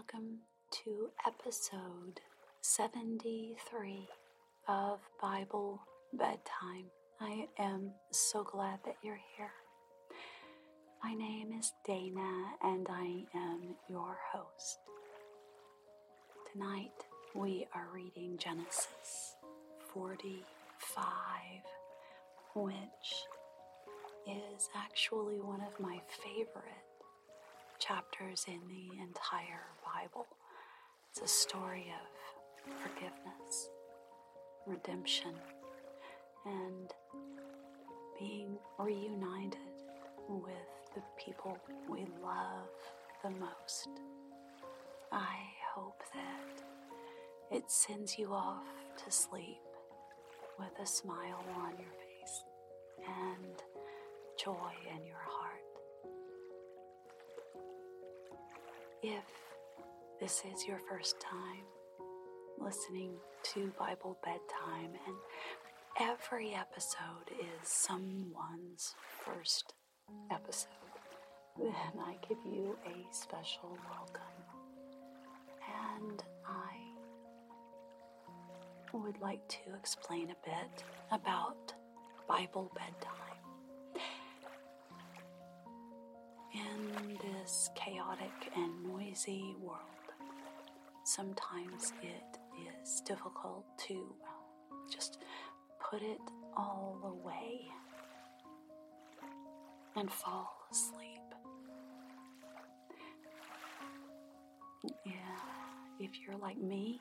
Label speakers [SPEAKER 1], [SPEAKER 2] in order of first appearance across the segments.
[SPEAKER 1] Welcome to episode 73 of Bible Bedtime. I am so glad that you're here. My name is Dana, and I am your host. Tonight, we are reading Genesis 45, which is actually one of my favorite chapters in the entire Bible. It's a story of forgiveness, redemption, and being reunited with the people we love the most. I hope that it sends you off to sleep with a smile on your face and joy in your heart. If this is your first time listening to Bible Bedtime, and every episode is someone's first episode, then I give you a special welcome. And I would like to explain a bit about Bible Bedtime. In this chaotic and noisy world, sometimes it is difficult to just put it all away and fall asleep. Yeah, if you're like me,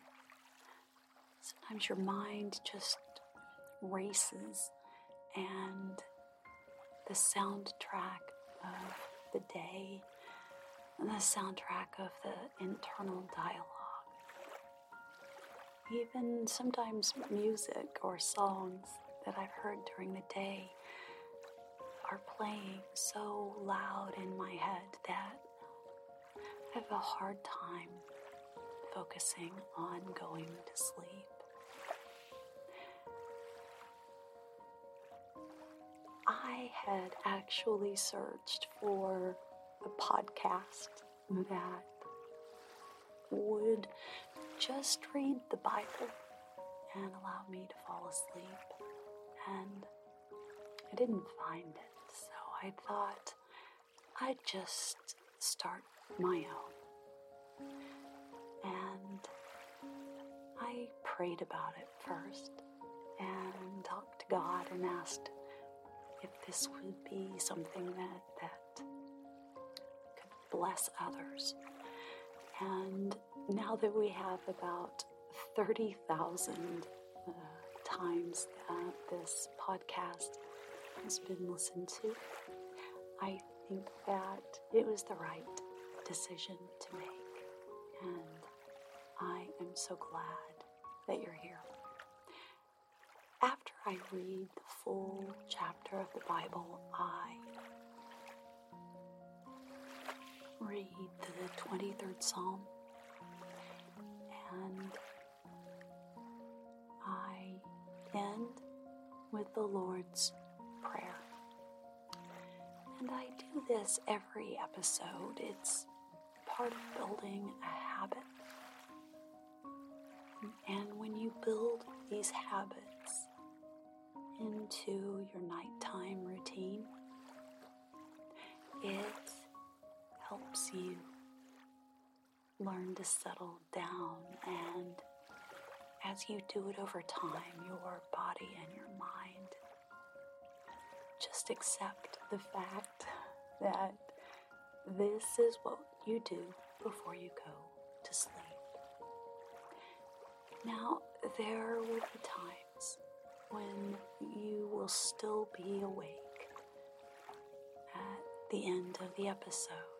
[SPEAKER 1] sometimes your mind just races and the soundtrack of the day and the soundtrack of the internal dialogue. Even sometimes music or songs that I've heard during the day are playing so loud in my head that I have a hard time focusing on going to sleep. I had actually searched for a podcast that would just read the Bible and allow me to fall asleep. And I didn't find it, so I thought I'd just start my own. And I prayed about it first and talked to God and asked if this would be something that that bless others. And now that we have about 30,000 uh, times that this podcast has been listened to, I think that it was the right decision to make. And I am so glad that you're here. after I read the full chapter of the Bible, I read the 23rd Psalm and I end with the Lord's Prayer. And I do this every episode. It's part of building a habit. And when you build these habits into your nighttime routine, it helps you learn to settle down. And as you do it over time, your body and your mind just accept the fact that this is what you do before you go to sleep. Now, there will be times when you will still be awake at the end of the episode.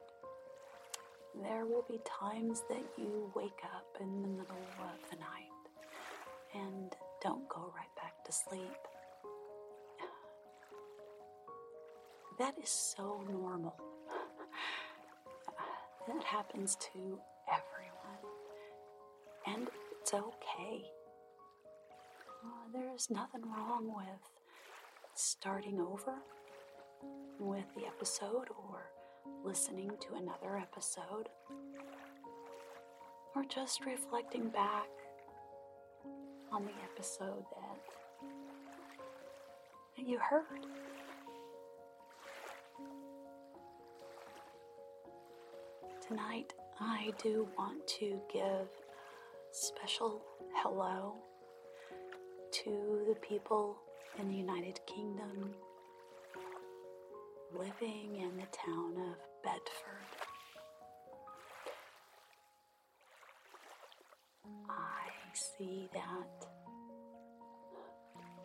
[SPEAKER 1] There will be times that you wake up in the middle of the night and don't go right back to sleep. That is so normal. that happens to everyone. And it's okay. Uh, there's nothing wrong with starting over with the episode or listening to another episode or just reflecting back on the episode that, that you heard. Tonight, I do want to give special hello to the people in the United Kingdom living in the town of Bedford. I see that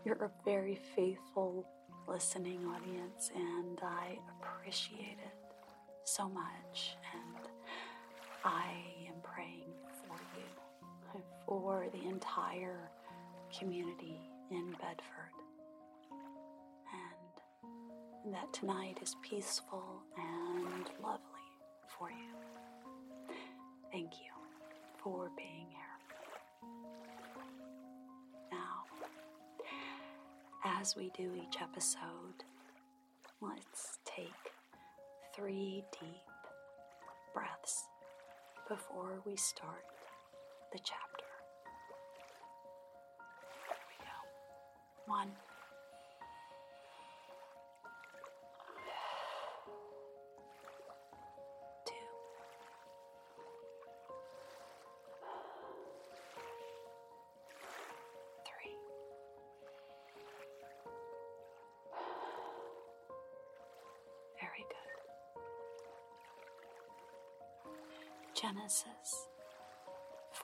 [SPEAKER 1] you're a very faithful listening audience, and I appreciate it so much. And I am praying for you, for the entire community in Bedford. That tonight is peaceful and lovely for you. Thank you for being here. Now, as we do each episode, let's take three deep breaths before we start the chapter. Here we go. One. Genesis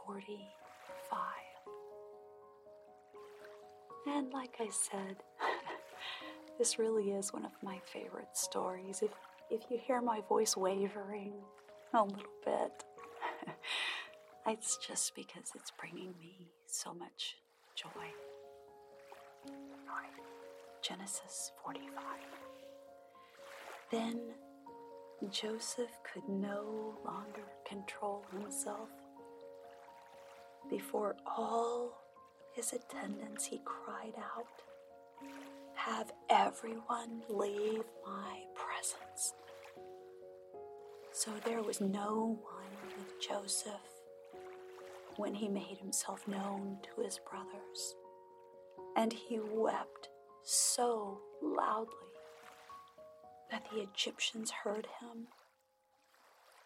[SPEAKER 1] 45. And like I said, this really is one of my favorite stories. If, if you hear my voice wavering a little bit, it's just because it's bringing me so much joy. Genesis 45. Then Joseph could no longer control himself. Before all his attendants, he cried out, Have everyone leave my presence. So there was no one with Joseph when he made himself known to his brothers. And he wept so loudly that the Egyptians heard him,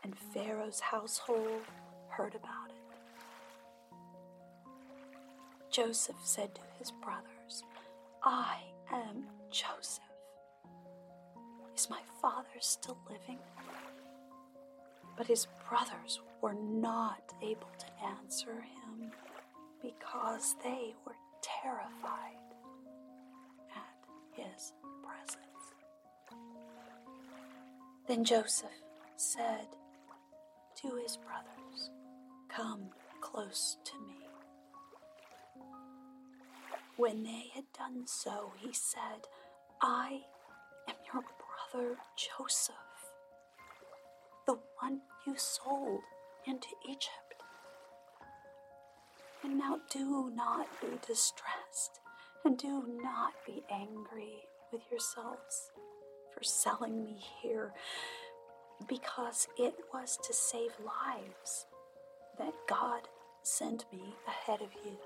[SPEAKER 1] and Pharaoh's household heard about it. Joseph said to his brothers, I am Joseph. Is my father still living? But his brothers were not able to answer him because they were terrified at his Then Joseph said to his brothers, Come close to me. When they had done so, he said, I am your brother Joseph, the one you sold into Egypt. And now do not be distressed, and do not be angry with yourselves for selling me here, because it was to save lives that God sent me ahead of you.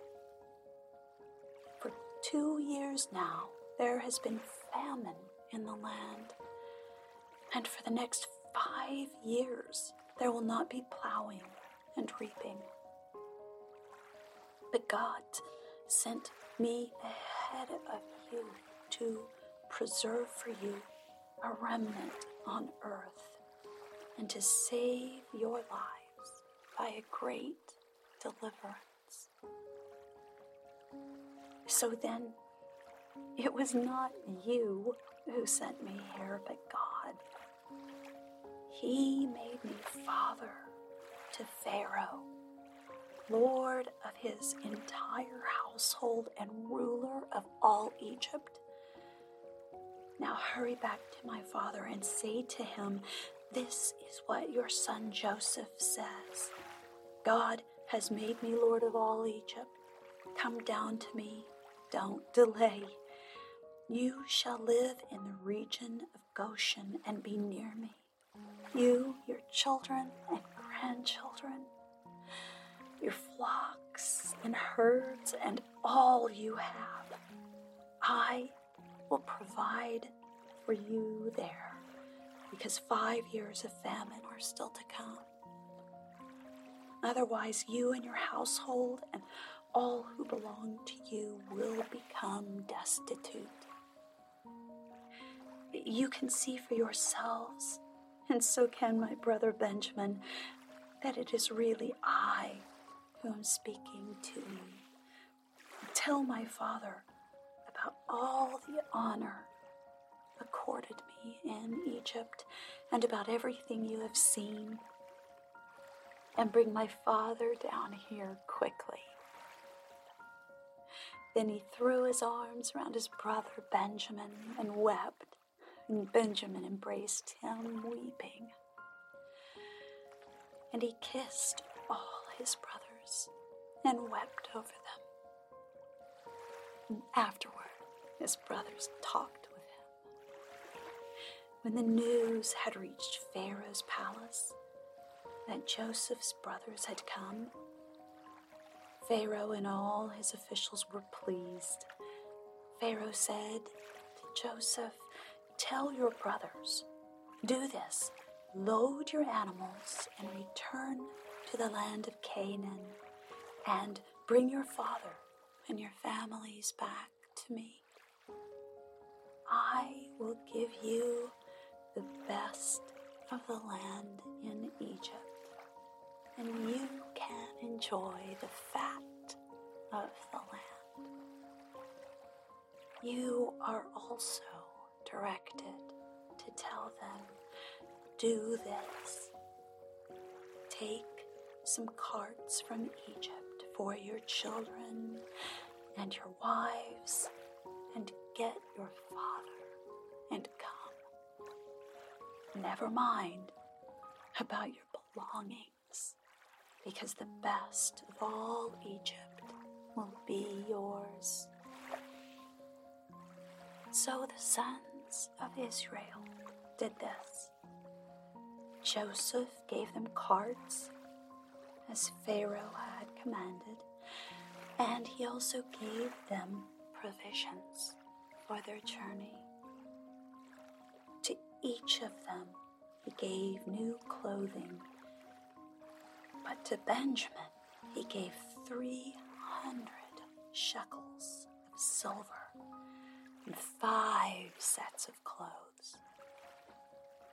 [SPEAKER 1] For two years now, there has been famine in the land, and for the next five years, there will not be plowing and reaping. But God sent me ahead of you to preserve for you a remnant on earth and to save your lives by a great deliverance. So then, it was not you who sent me here, but God. He made me father to Pharaoh, lord of his entire household and ruler of all Egypt. Now hurry back to my father and say to him, This is what your son Joseph says God has made me lord of all Egypt. Come down to me, don't delay. You shall live in the region of Goshen and be near me. You, your children and grandchildren, your flocks and herds, and all you have. I will provide for you there because five years of famine are still to come. Otherwise, you and your household and all who belong to you will become destitute. You can see for yourselves, and so can my brother Benjamin, that it is really I who am speaking to you. Tell my father about all the honor accorded me in Egypt and about everything you have seen, and bring my father down here quickly. Then he threw his arms around his brother Benjamin and wept, and Benjamin embraced him, weeping. And he kissed all his brothers and wept over them. And afterward, his brothers talked with him. When the news had reached Pharaoh's palace that Joseph's brothers had come, Pharaoh and all his officials were pleased. Pharaoh said to Joseph, Tell your brothers, do this, load your animals and return to the land of Canaan, and bring your father and your families back to me. I will give you the best of the land in Egypt, and you can enjoy the fat of the land. You are also directed to tell them, do this. Take some carts from Egypt for your children and your wives, and get your father and come. Never mind about your belongings, because the best of all Egypt will be yours. So the sons of Israel did this. Joseph gave them carts, as Pharaoh had commanded, and he also gave them provisions for their journey. To each of them, he gave new clothing, but to Benjamin, he gave 300 shekels of silver and five sets of clothes.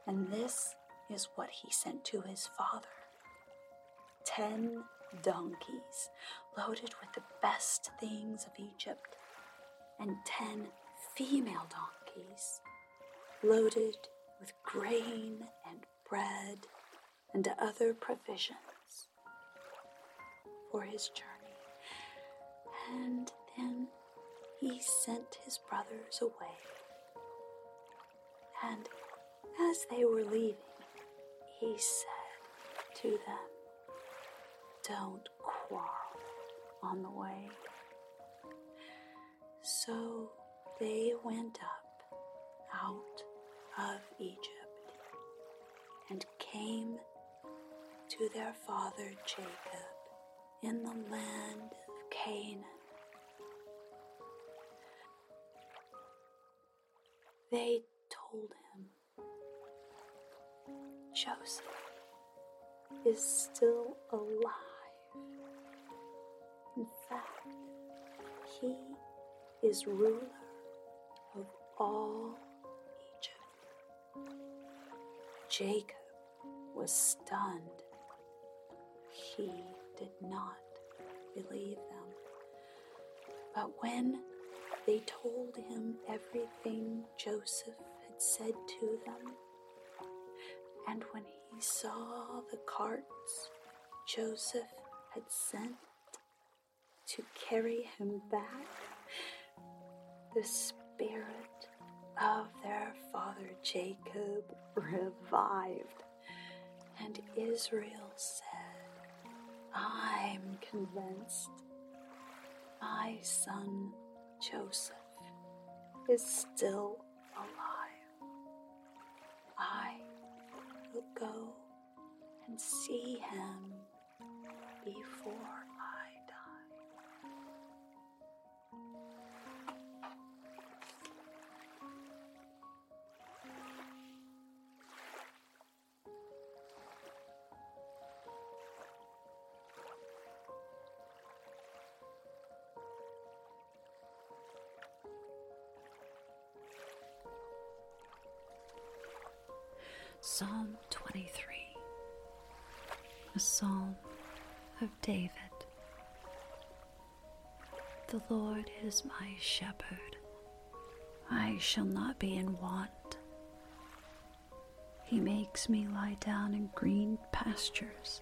[SPEAKER 1] And this is what he sent to his father ten donkeys loaded with the best things of Egypt, and ten female donkeys loaded with grain and bread and other provisions for his journey. And then
[SPEAKER 2] he sent his brothers away. And as they were leaving, he said to them, Don't quarrel on the way. So they went up out of Egypt and came to their father Jacob in the land of Canaan. They told him Joseph is still alive. In fact, he is ruler all Egypt. Jacob was stunned. He did not believe them. But when they told him everything Joseph had said to them, and when he saw the carts Joseph had sent to carry him back, the spirit of their father Jacob revived. And Israel said, I'm convinced my son Joseph is still alive. I will go and see him before
[SPEAKER 1] Psalm 23, a psalm of David. The Lord is my shepherd, I shall not be in want. He makes me lie down in green pastures.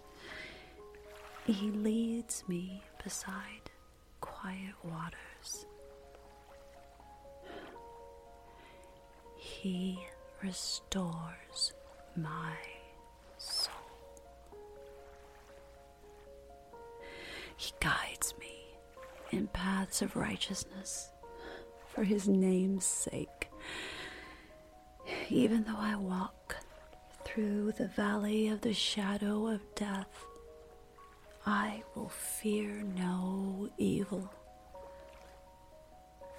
[SPEAKER 1] He leads me beside quiet waters. He restores my soul. He guides me in paths of righteousness for his name's sake. Even though I walk through the valley of the shadow of death, I will fear no evil,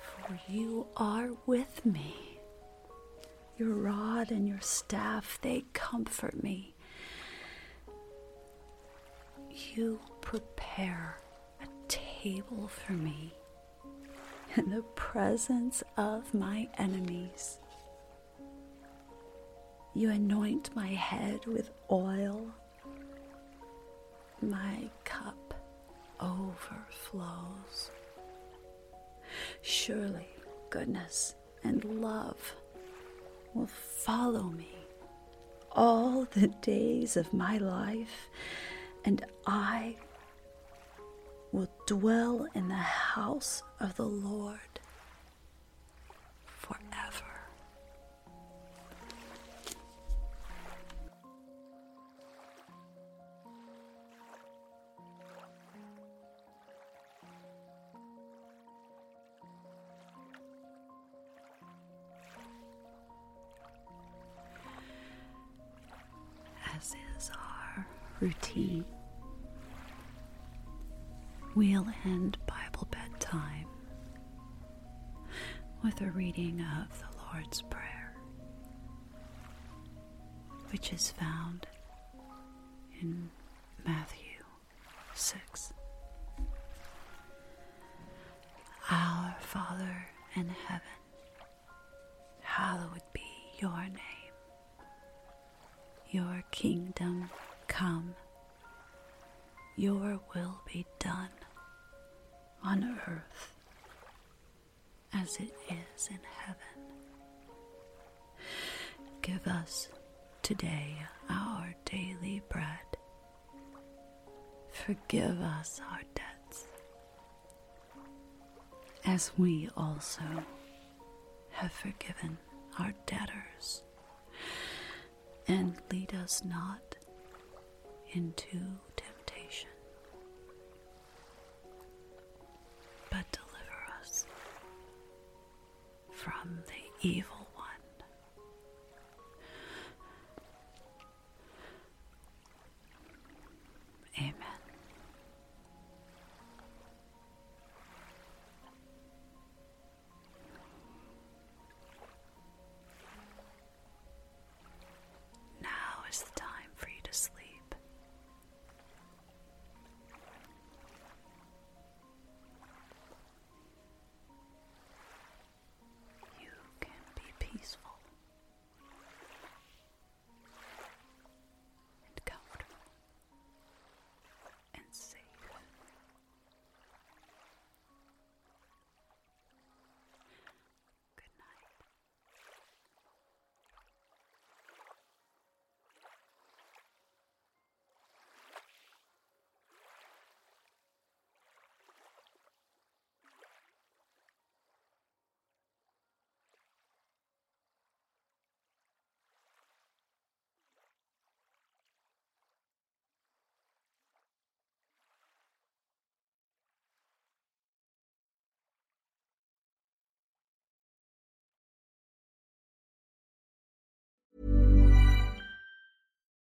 [SPEAKER 1] for you are with me. Your rod and your staff, they comfort me. You prepare a table for me in the presence of my enemies. You anoint my head with oil. My cup overflows. Surely goodness and love will follow me all the days of my life, and I will dwell in the house of the Lord as is our routine. We'll end Bible bedtime with a reading of the Lord's Prayer, which is found in Matthew 6. Our Father in heaven, hallowed be your name. Your kingdom come, your will be done on earth as it is in heaven. Give us today our daily bread. Forgive us our debts
[SPEAKER 3] as we also have forgiven our debtors. And lead us not into temptation, but deliver us from the evil